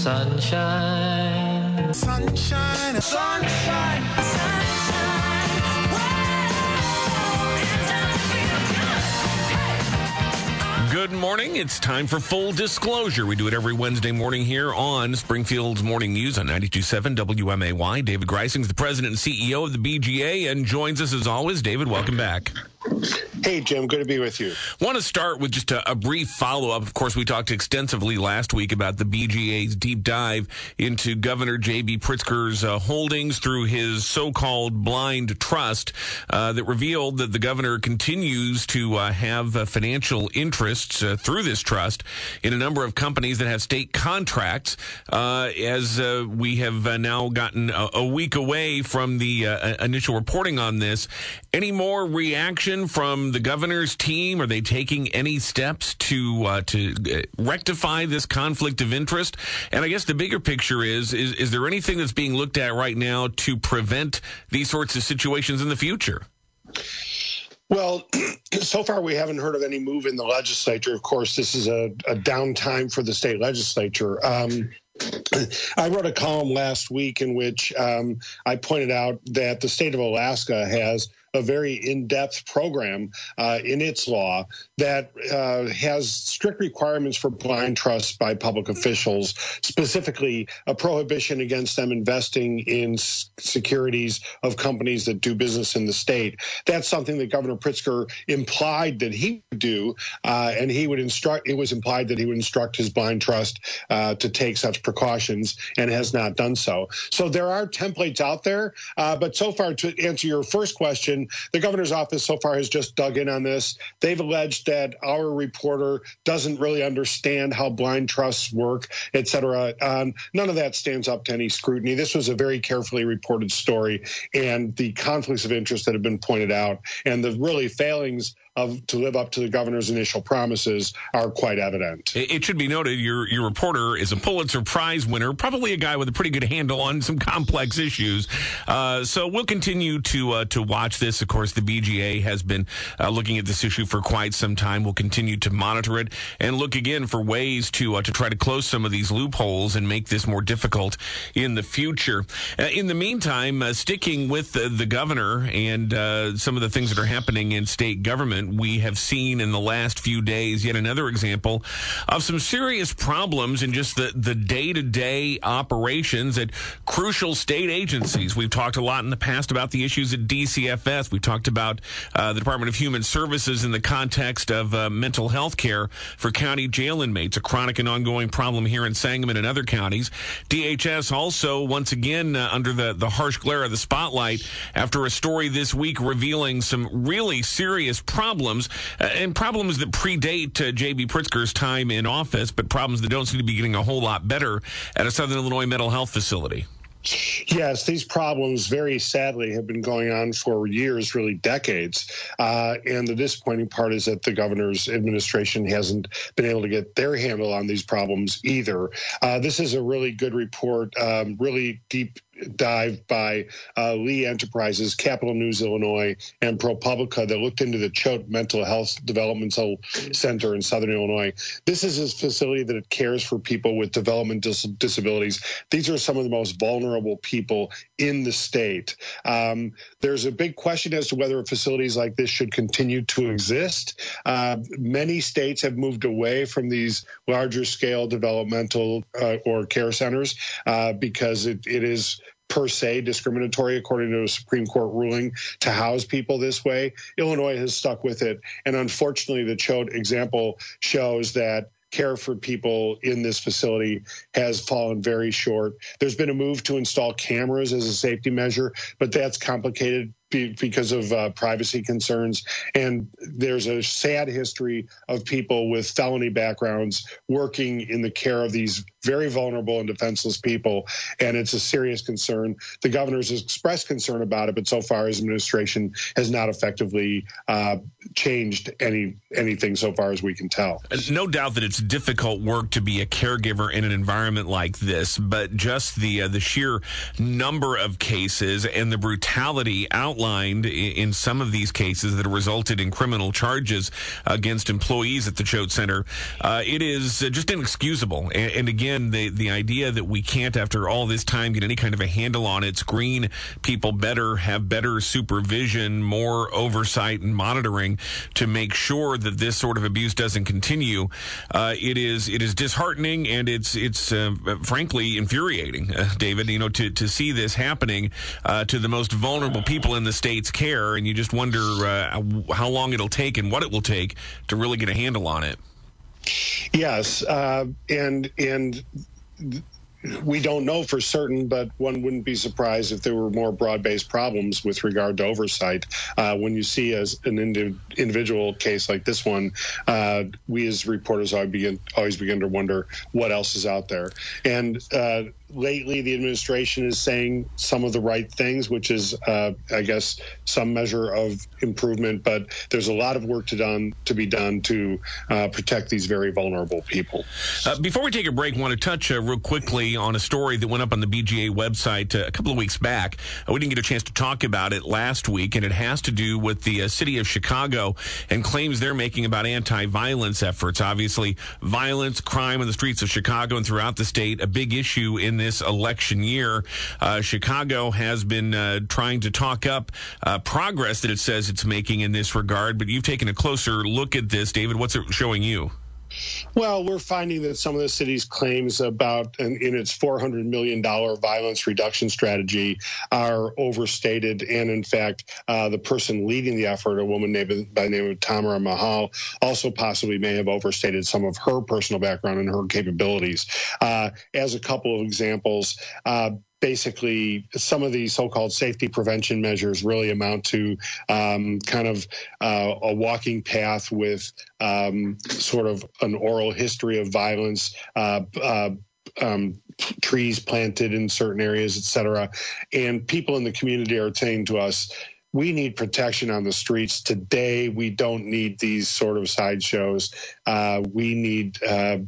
Sunshine. Sunshine. Sunshine. Good morning. It's time for full disclosure. We do it every Wednesday morning here on Springfield's Morning News on 92.7 WMAY. David Greising is the president and CEO of the BGA and joins us as always. David, welcome back. Hey, Jim. Good to be with you. Want to start with just a, a brief follow up. Of course, we talked extensively last week about the BGA's deep dive into Governor J.B. Pritzker's uh, holdings through his so called blind trust uh, that revealed that the governor continues to uh, have uh, financial interests uh, through this trust in a number of companies that have state contracts. Uh, as we have now gotten a, a, week away from the initial reporting on this, any more reaction? from the governor's team? Are they taking any steps to uh, to uh, rectify this conflict of interest? And I guess the bigger picture is, is is there anything that's being looked at right now to prevent these sorts of situations in the future? Well, so far we haven't heard of any move in the legislature. Of course, this is a, a downtime for the state legislature. Um, I wrote a column last week in which um, I pointed out that the state of Alaska has a very in-depth program uh, in its law that uh, has strict requirements for blind trust by public officials, specifically a prohibition against them investing in securities of companies that do business in the state. That's something that Governor Pritzker implied that he would do, uh, and he would instruct. It was implied that he would instruct his blind trust uh, to take such precautions, and has not done so. So there are templates out there, uh, but so far, to answer your first question the governor's office so far has just dug in on this. They've alleged that our reporter doesn't really understand how blind trusts work, et cetera. Um, none of that stands up to any scrutiny. This was a very carefully reported story, and the conflicts of interest that have been pointed out and the really failings of to live up to the governor's initial promises are quite evident. It should be noted your your reporter is a Pulitzer Prize winner, probably a guy with a pretty good handle on some complex issues. Uh, so we'll continue to uh, to watch this. Of course, the BGA has been uh, looking at this issue for quite some time. We'll continue to monitor it and look again for ways to uh, to try to close some of these loopholes and make this more difficult in the future. Uh, in the meantime, uh, sticking with the, the governor and some of the things that are happening in state government we have seen in the last few days yet another example of some serious problems in just the, the day-to-day operations at crucial state agencies. We've talked a lot in the past about the issues at DCFS. We talked about uh, the Department of Human Services in the context of uh, mental health care for county jail inmates, a chronic and ongoing problem here in Sangamon and other counties. DHS also, once again, uh, under the, the harsh glare of the spotlight after a story this week revealing some really serious problems uh, and problems that predate uh, J.B. Pritzker's time in office, but problems that don't seem to be getting a whole lot better at a Southern Illinois mental health facility. Yes, these problems very sadly have been going on for years, really decades. Uh, and the disappointing part is that the governor's administration hasn't been able to get their handle on these problems either. Uh, this is a really good report, um, really deep dive by uh, Lee Enterprises, Capital News Illinois, and ProPublica that looked into the Choate Mental Health Developmental Center in Southern Illinois. This is a facility that cares for people with development dis- disabilities. These are some of the most vulnerable people in the state. Um, there's a big question as to whether facilities like this should continue to exist. Uh, many states have moved away from these larger scale developmental uh, or care centers uh, because it, it is per se discriminatory, according to a Supreme Court ruling, to house people this way. Illinois has stuck with it. And unfortunately, the Choate example shows that care for people in this facility has fallen very short. There's been a move to install cameras as a safety measure, but that's complicated because of uh, privacy concerns. And there's a sad history of people with felony backgrounds working in the care of these very vulnerable and defenseless people. And it's a serious concern. The governor's expressed concern about it, but so far his administration has not effectively uh, changed any anything so far as we can tell. No doubt that it's difficult work to be a caregiver in an environment like this, but just the uh, the sheer number of cases and the brutality out outlined in some of these cases that have resulted in criminal charges against employees at the Choate Center, uh, it is just inexcusable. And, and, again, the the idea that we can't, after all this time, get any kind of a handle on it, screen people better, have better supervision, more oversight and monitoring to make sure that this sort of abuse doesn't continue. Uh, it is it is disheartening and it's it's uh, frankly infuriating, uh, David. You know to to see this happening uh, to the most vulnerable people in the state's care, and you just wonder uh, how long it'll take and what it will take to really get a handle on it. Yes, uh, and and we don't know for certain, but one wouldn't be surprised if there were more broad-based problems with regard to oversight. Uh, when you see as an indi- individual case like this one, uh, we as reporters always begin, always begin to wonder what else is out there. And uh, lately the administration is saying some of the right things, which is, uh, I guess, some measure of improvement. But there's a lot of work to done to be done to uh, protect these very vulnerable people. Uh, before we take a break, I want to touch uh, real quickly on a story that went up on the BGA website uh, a couple of weeks back. Uh, we didn't get a chance to talk about it last week, and it has to do with the city of Chicago and claims they're making about anti-violence efforts. Obviously, violence, crime in the streets of Chicago and throughout the state, a big issue in this election year. Uh, Chicago has been uh, trying to talk up uh, progress that it says it's making in this regard, but you've taken a closer look at this, David. What's it showing you? Well, we're finding that some of the city's claims about in, in its $400 million violence reduction strategy are overstated. And in fact, uh, the person leading the effort, a woman named by the name of Tamara Mahal, also possibly may have overstated some of her personal background and her capabilities. Uh, as a couple of examples, uh, basically some of these so-called safety prevention measures really amount to um, kind of uh, a walking path with um, sort of an oral history of violence. Uh, uh, um, trees planted in certain areas, et cetera. And people in the community are saying to us, we need protection on the streets today. We don't need these sort of sideshows. Uh, we need uh,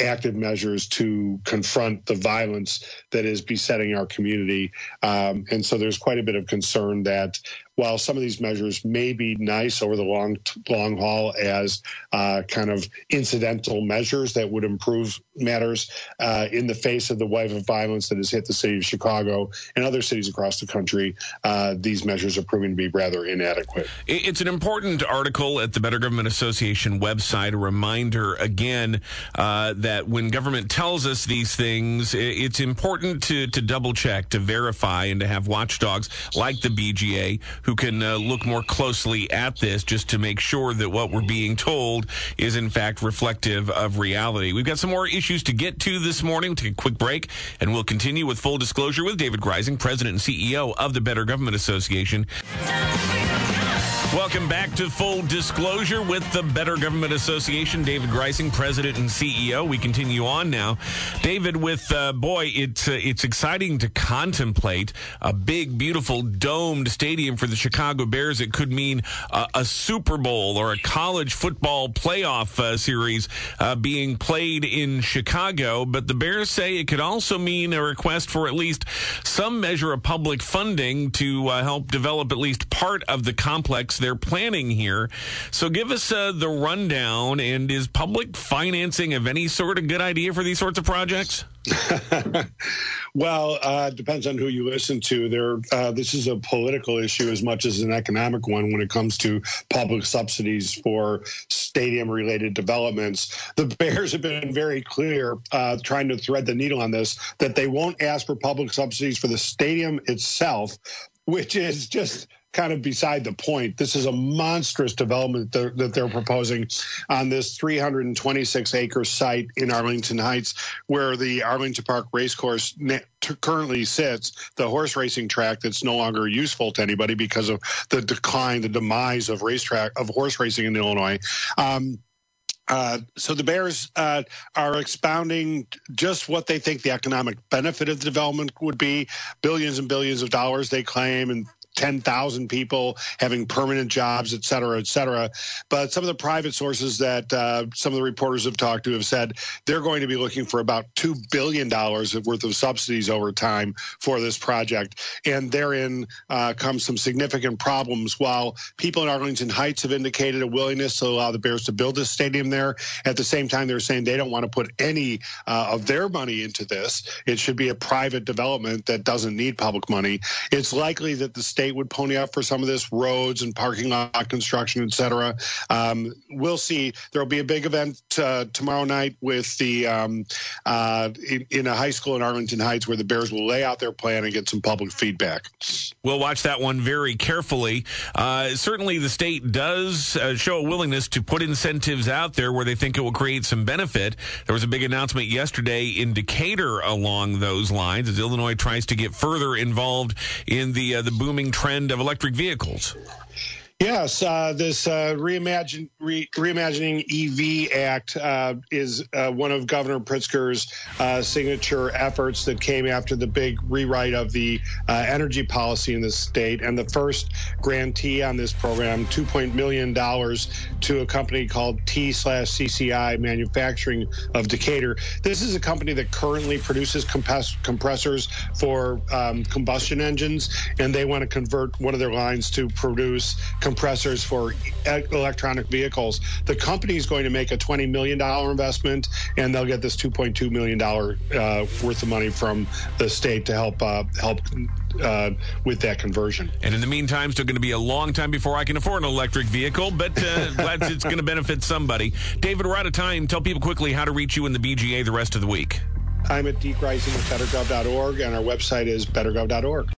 active measures to confront the violence that is besetting our community. Um, and so there's quite a bit of concern that while some of these measures may be nice over the long long haul as uh, kind of incidental measures that would improve matters uh, in the face of the wave of violence that has hit the city of Chicago and other cities across the country, uh, these measures are proving to be rather inadequate. It's an important article at the Better Government Association website. A reminder again uh, that when government tells us these things, it's important to to double check, to verify, and to have watchdogs like the BGA who can uh, look more closely at this just to make sure that what we're being told is in fact reflective of reality. We've got some more issues to get to this morning. We'll take a quick break and we'll continue with full disclosure with David Greising, President and CEO of the Better Government Association. Welcome back to Full Disclosure with the Better Government Association. David Greising, President and CEO. We continue on now. David, with uh, boy, it's uh, it's exciting to contemplate a big, beautiful domed stadium for the Chicago Bears. It could mean uh, a Super Bowl or a college football playoff uh, series uh, being played in Chicago. But the Bears say it could also mean a request for at least some measure of public funding to uh, help develop at least part of the complex they're planning here. So give us uh, the rundown. And is public financing of any sort of good idea for these sorts of projects? well, uh, depends on who you listen to. There, uh, this is a political issue as much as an economic one when it comes to public subsidies for stadium-related developments. The Bears have been very clear, uh, trying to thread the needle on this, that they won't ask for public subsidies for the stadium itself, which is just kind of beside the point. This is a monstrous development that, that they're proposing on this 326 acre site in Arlington Heights, where the Arlington Park Racecourse currently sits, the horse racing track that's no longer useful to anybody because of the decline, the demise of racetrack of horse racing in Illinois. Um, uh, so the Bears uh, are expounding just what they think the economic benefit of the development would be. Billions and billions of dollars they claim, and 10,000 people having permanent jobs, et cetera, et cetera. But some of the private sources that uh, some of the reporters have talked to have said they're going to be looking for about $2 billion worth of subsidies over time for this project. And therein uh, comes some significant problems. While people in Arlington Heights have indicated a willingness to allow the Bears to build this stadium there, at the same time, they're saying they don't want to put any uh, of their money into this. It should be a private development that doesn't need public money. It's likely that the state would pony up for some of this roads and parking lot construction, et cetera. Um, we'll see. There will be a big event uh, tomorrow night with the um, uh, in, in, a high school in Arlington Heights where the Bears will lay out their plan and get some public feedback. We'll watch that one very carefully. Uh, certainly, the state does uh, show a willingness to put incentives out there where they think it will create some benefit. There was a big announcement yesterday in Decatur along those lines as Illinois tries to get further involved in the uh, the booming trend of electric vehicles. Yes, uh, this uh, reimagine, re, reimagining EV Act uh, is uh, one of Governor Pritzker's uh, signature efforts that came after the big rewrite of the uh, energy policy in the state. And the first grantee on this program, two point million dollars to a company called T slash CCI Manufacturing of Decatur. This is a company that currently produces compress- compressors for um, combustion engines, and they want to convert one of their lines to produce compressors for electronic vehicles. The company is going to make a $20 million investment, and they'll get this $2.2 million uh, worth of money from the state to help uh, help uh, with that conversion. And in the meantime, still going to be a long time before I can afford an electric vehicle, but uh, glad it's going to benefit somebody. David, we're out of time. Tell people quickly how to reach you in the BGA the rest of the week. I'm at dgreising at bettergov.org, and our website is bettergov.org.